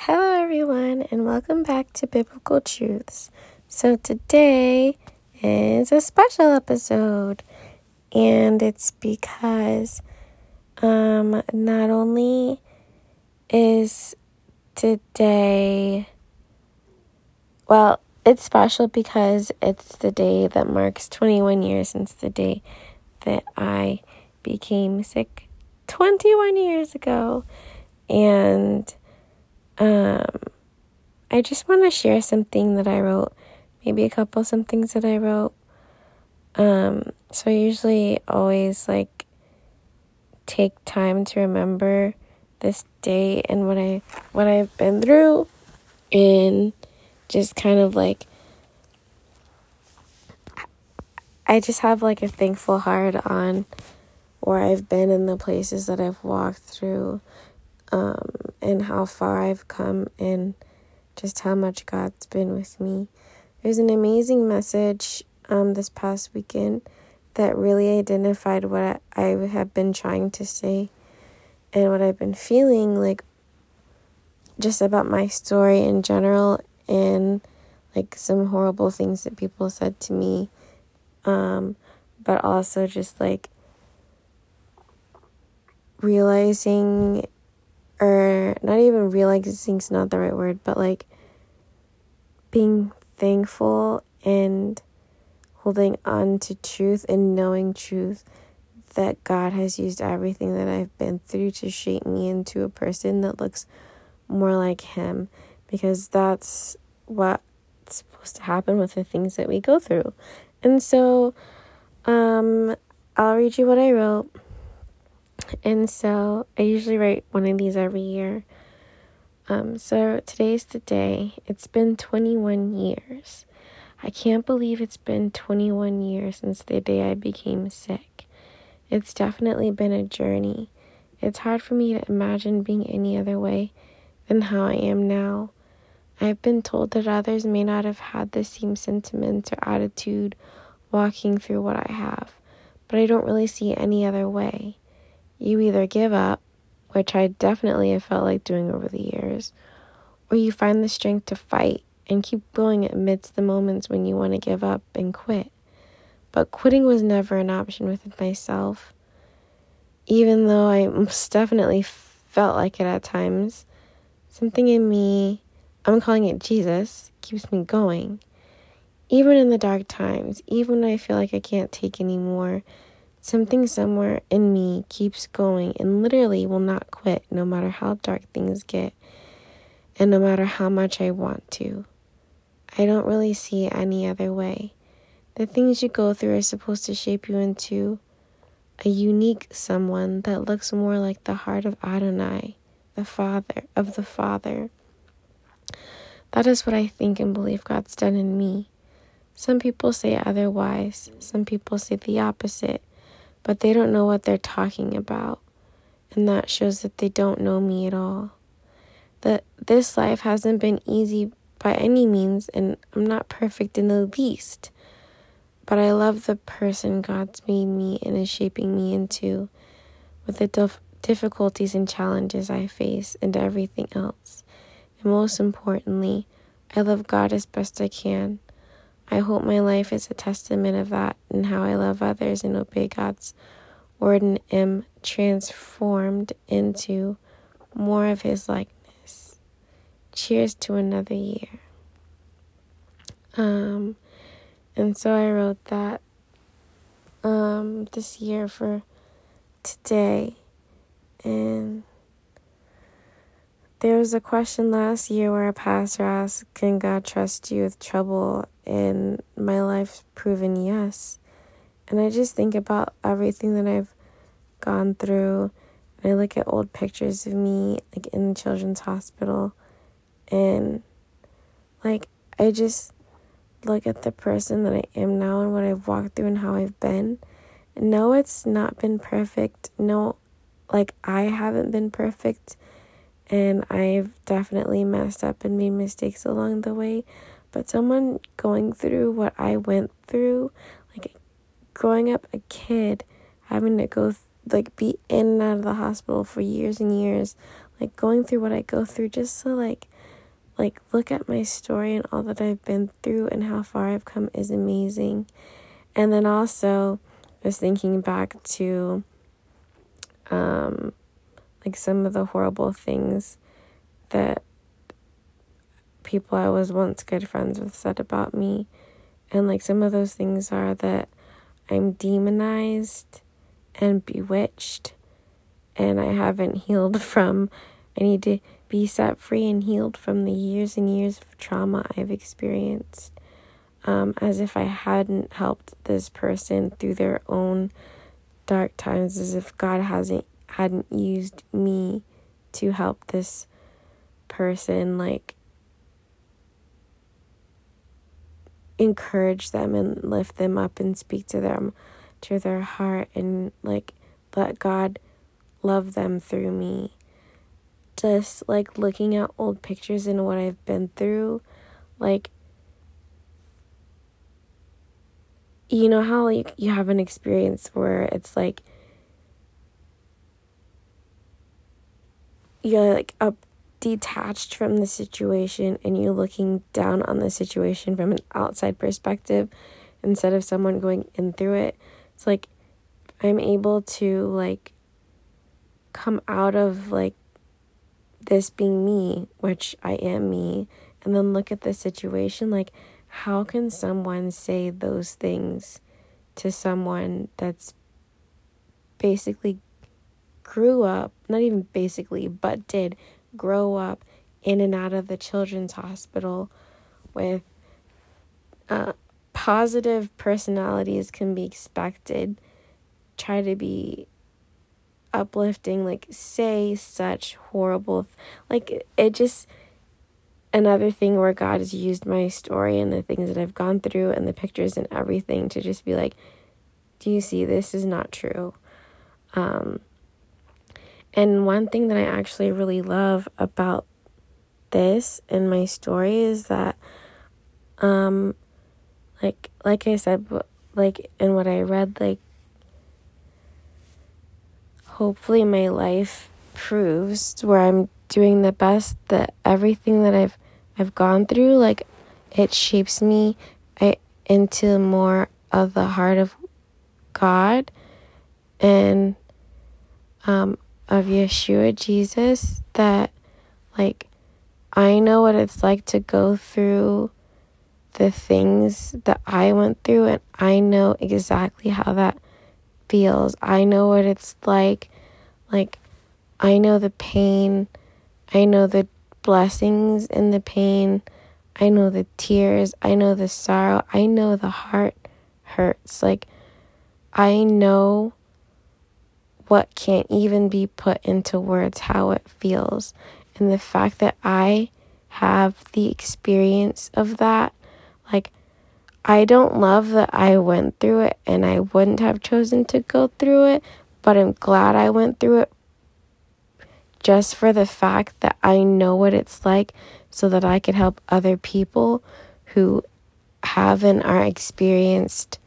Hello, everyone, and welcome back to Biblical Truths. So, today is a special episode, and it's because um, not only is today, well, it's special because it's the day that marks 21 years since the day that I became sick 21 years ago. And um, I just want to share something that I wrote, maybe a couple some things that I wrote. Um, so I usually always like take time to remember this day and what I what I've been through and just kind of like I just have like a thankful heart on where I've been and the places that I've walked through um, and how far I've come and just how much God's been with me. There's an amazing message um, this past weekend that really identified what I, I have been trying to say and what I've been feeling like just about my story in general and like some horrible things that people said to me um, but also just like realizing or not even realizing is not the right word, but like being thankful and holding on to truth and knowing truth that God has used everything that I've been through to shape me into a person that looks more like Him because that's what's supposed to happen with the things that we go through. And so, um, I'll read you what I wrote. And so I usually write one of these every year. Um, so today's the day. It's been 21 years. I can't believe it's been 21 years since the day I became sick. It's definitely been a journey. It's hard for me to imagine being any other way than how I am now. I've been told that others may not have had the same sentiments or attitude walking through what I have, but I don't really see any other way. You either give up, which I definitely have felt like doing over the years, or you find the strength to fight and keep going amidst the moments when you want to give up and quit. But quitting was never an option within myself, even though I most definitely felt like it at times. Something in me, I'm calling it Jesus, keeps me going. Even in the dark times, even when I feel like I can't take anymore, Something somewhere in me keeps going and literally will not quit no matter how dark things get and no matter how much I want to. I don't really see any other way. The things you go through are supposed to shape you into a unique someone that looks more like the heart of Adonai, the Father of the Father. That is what I think and believe God's done in me. Some people say otherwise, some people say the opposite but they don't know what they're talking about. And that shows that they don't know me at all. That this life hasn't been easy by any means, and I'm not perfect in the least. But I love the person God's made me and is shaping me into with the dif- difficulties and challenges I face and everything else. And most importantly, I love God as best I can. I hope my life is a testament of that and how I love others and obey God's word and am transformed into more of His likeness. Cheers to another year. Um, and so I wrote that um, this year for today. And there was a question last year where a pastor asked, Can God trust you with trouble? And my life's proven yes. And I just think about everything that I've gone through. And I look at old pictures of me, like in the children's hospital. And, like, I just look at the person that I am now and what I've walked through and how I've been. And no, it's not been perfect. No, like, I haven't been perfect and I've definitely messed up and made mistakes along the way. But someone going through what I went through, like growing up a kid, having to go th- like be in and out of the hospital for years and years, like going through what I go through just to like like look at my story and all that I've been through and how far I've come is amazing. And then also I was thinking back to um like some of the horrible things that people I was once good friends with said about me. And like some of those things are that I'm demonized and bewitched and I haven't healed from. I need to be set free and healed from the years and years of trauma I've experienced. Um, as if I hadn't helped this person through their own dark times, as if God hasn't hadn't used me to help this person like encourage them and lift them up and speak to them to their heart and like let God love them through me. Just like looking at old pictures and what I've been through, like you know how like you have an experience where it's like you're like up detached from the situation and you're looking down on the situation from an outside perspective instead of someone going in through it. It's like I'm able to like come out of like this being me, which I am me, and then look at the situation like how can someone say those things to someone that's basically grew up, not even basically, but did grow up in and out of the children's hospital with uh, positive personalities can be expected. Try to be uplifting, like say such horrible, like it just another thing where God has used my story and the things that I've gone through and the pictures and everything to just be like, do you see this is not true? Um, and one thing that I actually really love about this and my story is that um like like I said like in what I read like hopefully my life proves where I'm doing the best that everything that I've I've gone through like it shapes me I, into more of the heart of God. And um of Yeshua Jesus that like I know what it's like to go through the things that I went through and I know exactly how that feels. I know what it's like like I know the pain. I know the blessings in the pain. I know the tears. I know the sorrow. I know the heart hurts. Like I know what can't even be put into words how it feels. And the fact that I have the experience of that, like, I don't love that I went through it and I wouldn't have chosen to go through it, but I'm glad I went through it just for the fact that I know what it's like so that I could help other people who haven't or experienced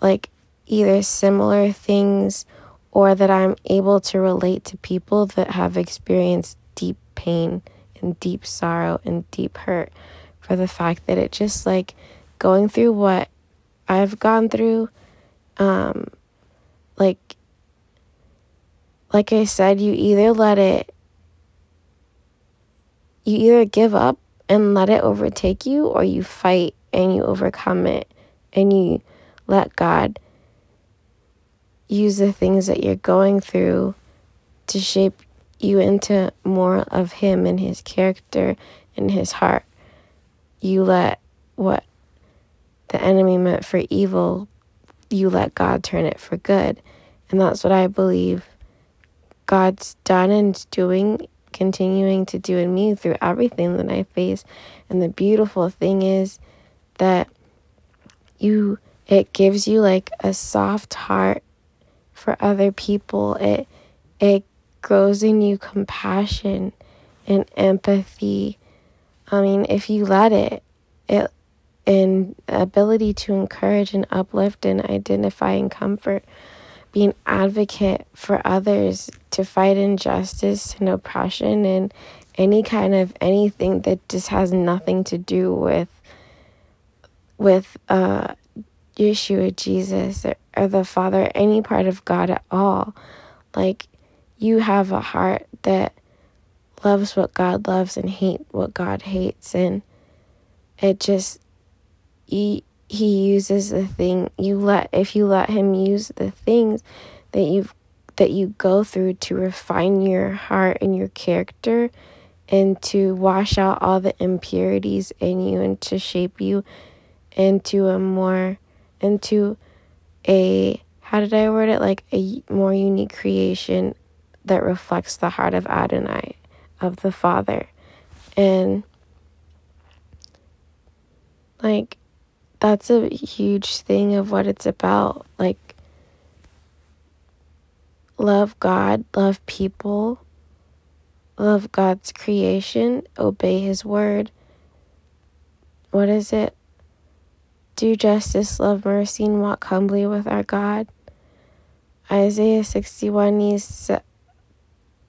like either similar things or that I'm able to relate to people that have experienced deep pain and deep sorrow and deep hurt for the fact that it just like going through what I've gone through um like like I said you either let it you either give up and let it overtake you or you fight and you overcome it and you let God use the things that you're going through to shape you into more of Him and His character and His heart. You let what the enemy meant for evil, you let God turn it for good. And that's what I believe God's done and doing, continuing to do in me through everything that I face. And the beautiful thing is that you it gives you like a soft heart for other people. It it grows in you compassion and empathy. I mean, if you let it, it and ability to encourage and uplift and identify and comfort be an advocate for others to fight injustice and oppression and any kind of anything that just has nothing to do with with uh Yeshua Jesus or, the Father, any part of God at all. Like you have a heart that loves what God loves and hate what God hates and it just he he uses the thing you let if you let him use the things that you've that you go through to refine your heart and your character and to wash out all the impurities in you and to shape you into a more into a how did I word it? Like a more unique creation that reflects the heart of Adonai of the Father. And like that's a huge thing of what it's about. Like love God love people love God's creation obey his word. What is it do justice, love mercy, and walk humbly with our God. Isaiah 61 needs set,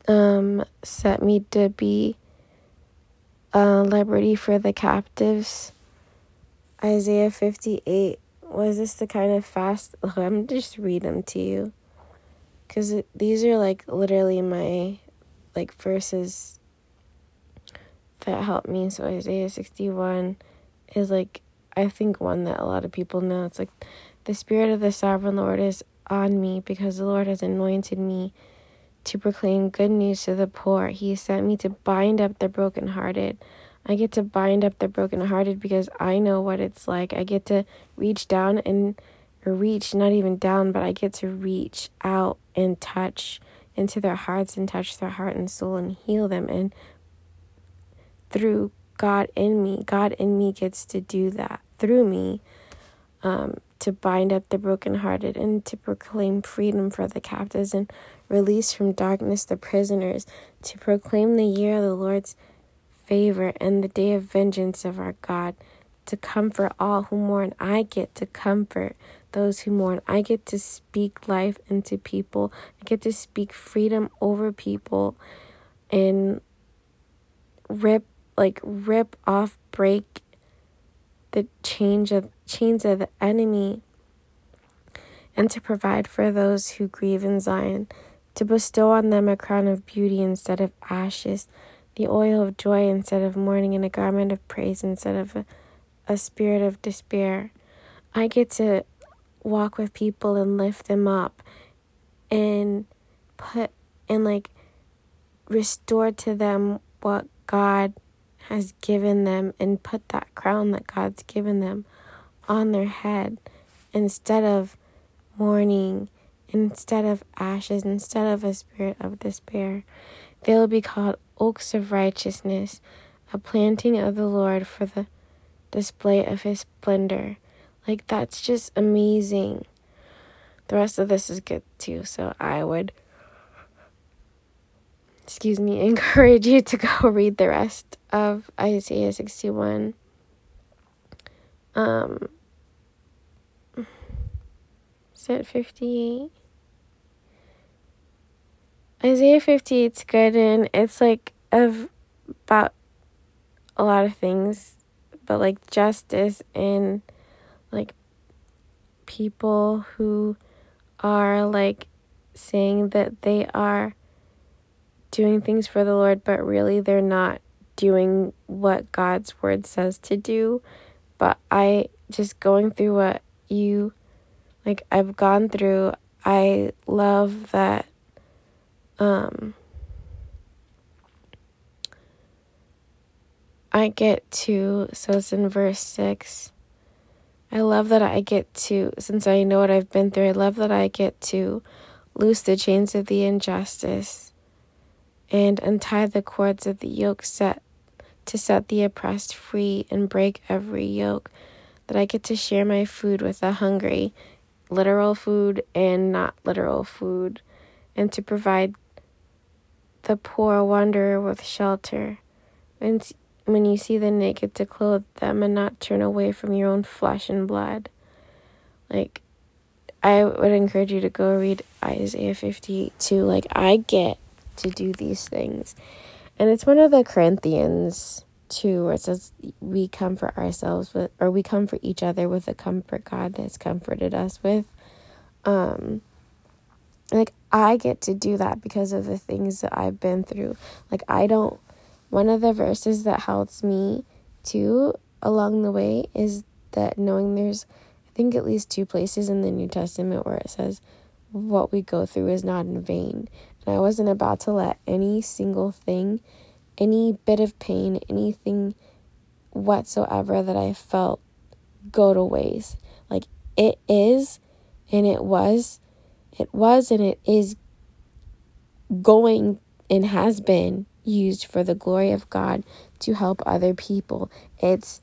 um, set me to be uh, liberty for the captives. Isaiah 58 was this the kind of fast? I'm just read them to you, cause these are like literally my like verses that help me. So Isaiah 61 is like I think one that a lot of people know. It's like the Spirit of the Sovereign Lord is on me because the Lord has anointed me to proclaim good news to the poor. He sent me to bind up the brokenhearted. I get to bind up the brokenhearted because I know what it's like. I get to reach down and reach, not even down, but I get to reach out and touch into their hearts and touch their heart and soul and heal them. And through God in me, God in me gets to do that through me um, to bind up the brokenhearted and to proclaim freedom for the captives and release from darkness the prisoners, to proclaim the year of the Lord's favor and the day of vengeance of our God, to comfort all who mourn. I get to comfort those who mourn. I get to speak life into people. I get to speak freedom over people and rip like rip off break the change of chains of the enemy and to provide for those who grieve in Zion, to bestow on them a crown of beauty instead of ashes, the oil of joy instead of mourning, and a garment of praise instead of a, a spirit of despair. I get to walk with people and lift them up and put and like restore to them what God has given them and put that crown that God's given them on their head instead of mourning, instead of ashes, instead of a spirit of despair. They will be called oaks of righteousness, a planting of the Lord for the display of his splendor. Like, that's just amazing. The rest of this is good too, so I would excuse me, encourage you to go read the rest of Isaiah 61. Um, is it 58? Isaiah 58 is good and it's like of about a lot of things, but like justice and like people who are like saying that they are doing things for the Lord, but really they're not doing what God's word says to do. But I just going through what you like I've gone through, I love that um I get to so it's in verse 6. I love that I get to since I know what I've been through, I love that I get to loose the chains of the injustice and untie the cords of the yoke set to set the oppressed free and break every yoke that I get to share my food with the hungry, literal food and not literal food, and to provide the poor wanderer with shelter. And when you see the naked, to clothe them and not turn away from your own flesh and blood. Like, I would encourage you to go read Isaiah 52. Like, I get to do these things. And it's one of the Corinthians, too, where it says, We come for ourselves, with, or we come for each other with the comfort God has comforted us with. Um, like, I get to do that because of the things that I've been through. Like, I don't, one of the verses that helps me, too, along the way is that knowing there's I think at least two places in the New Testament where it says, What we go through is not in vain. And I wasn't about to let any single thing, any bit of pain, anything whatsoever that I felt go to waste. Like it is, and it was, it was, and it is going and has been used for the glory of God to help other people. It's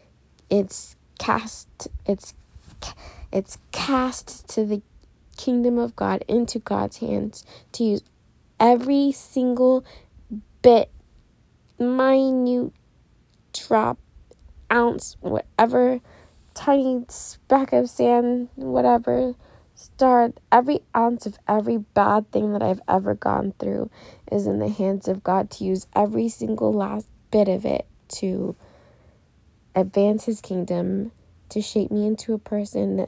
it's cast it's it's cast to the kingdom of God into God's hands to use every single bit, minute drop, ounce, whatever, tiny speck of sand, whatever, star, every ounce of every bad thing that I've ever gone through is in the hands of God to use every single last bit of it to advance His kingdom to shape me into a person,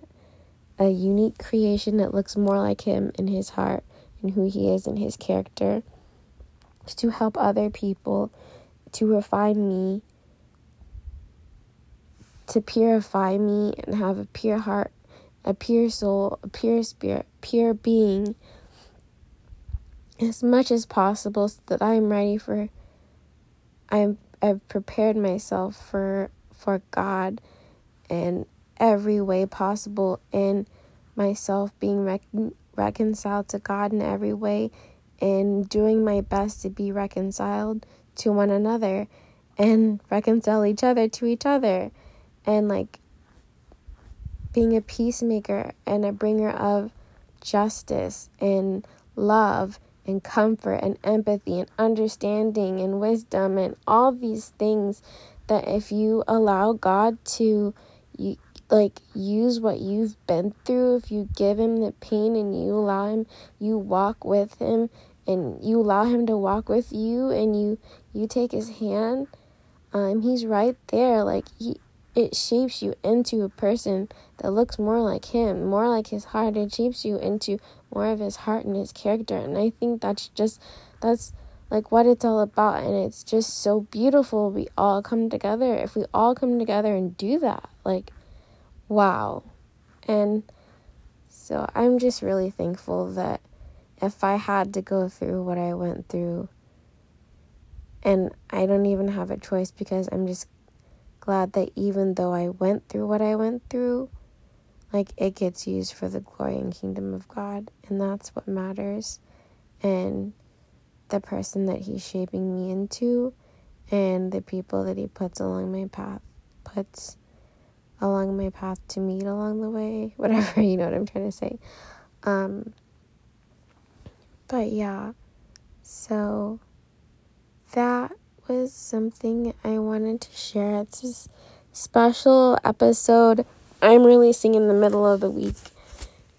a unique creation that looks more like Him in His heart and who He is in His character, to help other people, to refine me, to purify me and have a pure heart, a pure soul, a pure spirit, pure being as much as possible so that I'm ready for I'm I've prepared myself for for God in every way possible in myself being recon- reconciled to God in every way and doing my best to be reconciled to one another and reconcile each other to each other and like being a peacemaker and a bringer of justice and love and comfort and empathy and understanding and wisdom and all these things that if you allow God to you like use what you've been through. If you give him the pain and you allow him you walk with him and you allow him to walk with you and you you take his hand um he's right there. Like he it shapes you into a person that looks more like him more like his heart. It shapes you into more of his heart and his character. And i think that's just that's like what it's all about. And it's just so beautiful we all come together if we all come together and do that like wow. And so i'm just really thankful that if i had to go through what i went through and i don't even have a choice because i'm just glad that even though i went through what i went through like it gets used for the glory and kingdom of god and that's what matters. And the person that he's shaping me into and the people that he puts along my path puts along my path to meet along the way whatever you know what i'm trying to say. Um but yeah so that was something i wanted to share. It's a special episode. I'm releasing in the middle of the week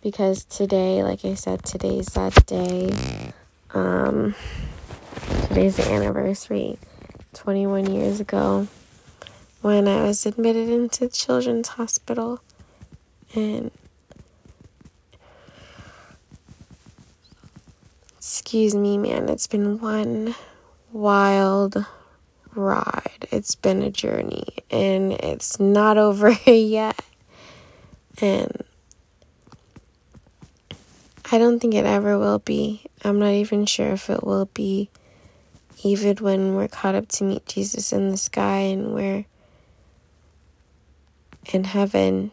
because today like i said today's that day. Um, today's the anniversary, 21 years ago, when I was admitted into Children's Hospital. And excuse me, man, it's been one wild ride. It's been a journey, and it's not over yet. And I don't think it ever will be. I'm not even sure if it will be, even when we're caught up to meet Jesus in the sky and we're in heaven.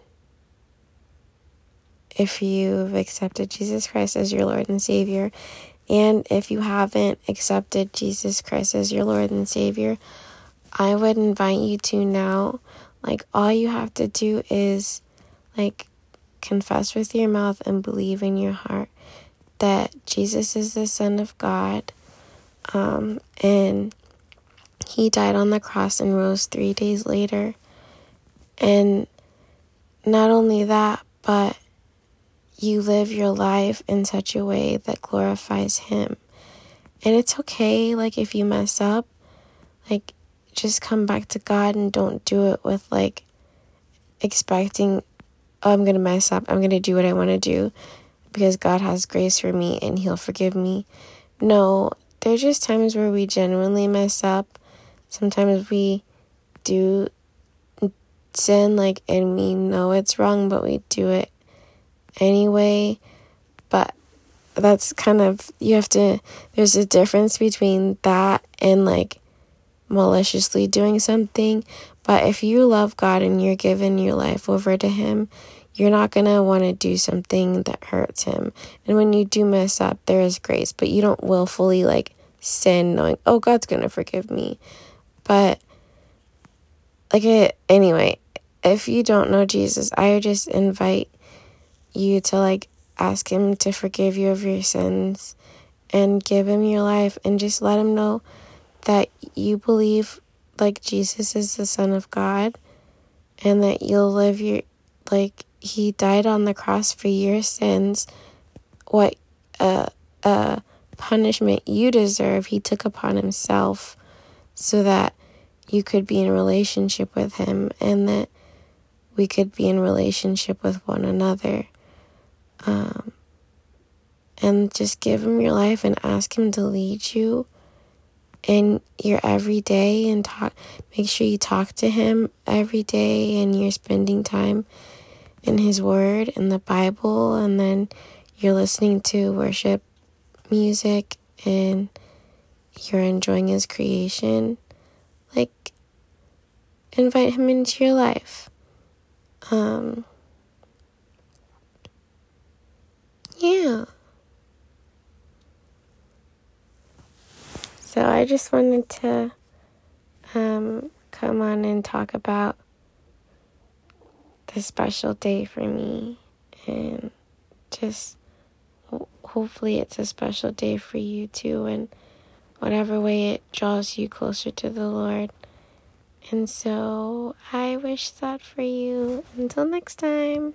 If you've accepted Jesus Christ as your Lord and Savior, and if you haven't accepted Jesus Christ as your Lord and Savior, I would invite you to now. Like, all you have to do is, like, confess with your mouth and believe in your heart that Jesus is the Son of God um, and he died on the cross and rose three days later. And not only that, but you live your life in such a way that glorifies Him. And it's okay, like, if you mess up, like, just come back to God and don't do it with, like, expecting, oh, I'm going to mess up. I'm going to do what I want to do because God has grace for me and He'll forgive me. No, there's just times where we genuinely mess up. Sometimes we do sin, like, and we know it's wrong, but we do it anyway. But that's kind of, you have to, there's a difference between that and like maliciously doing something. But if you love God and you're giving your life over to Him, you're not going to want to do something that hurts Him. And when you do mess up, there is grace, but you don't willfully like sin knowing, oh, God's going to forgive me. But like it, anyway, if you don't know Jesus, I just invite you to like ask Him to forgive you of your sins and give Him your life and just let Him know that you believe like Jesus is the Son of God and that you'll live your like He died on the cross for your sins. What uh uh punishment you deserve, He took upon Himself so that you could be in relationship with Him and that we could be in relationship with one another. Um, and just give him your life and ask him to lead you in your everyday and talk make sure you talk to him every day and you're spending time in his word in the bible and then you're listening to worship music and you're enjoying his creation like invite him into your life um yeah. So I just wanted to um, come on and talk about this special day for me and just hopefully it's a special day for you too and whatever way it draws you closer to the Lord. And so I wish that for you. Until next time.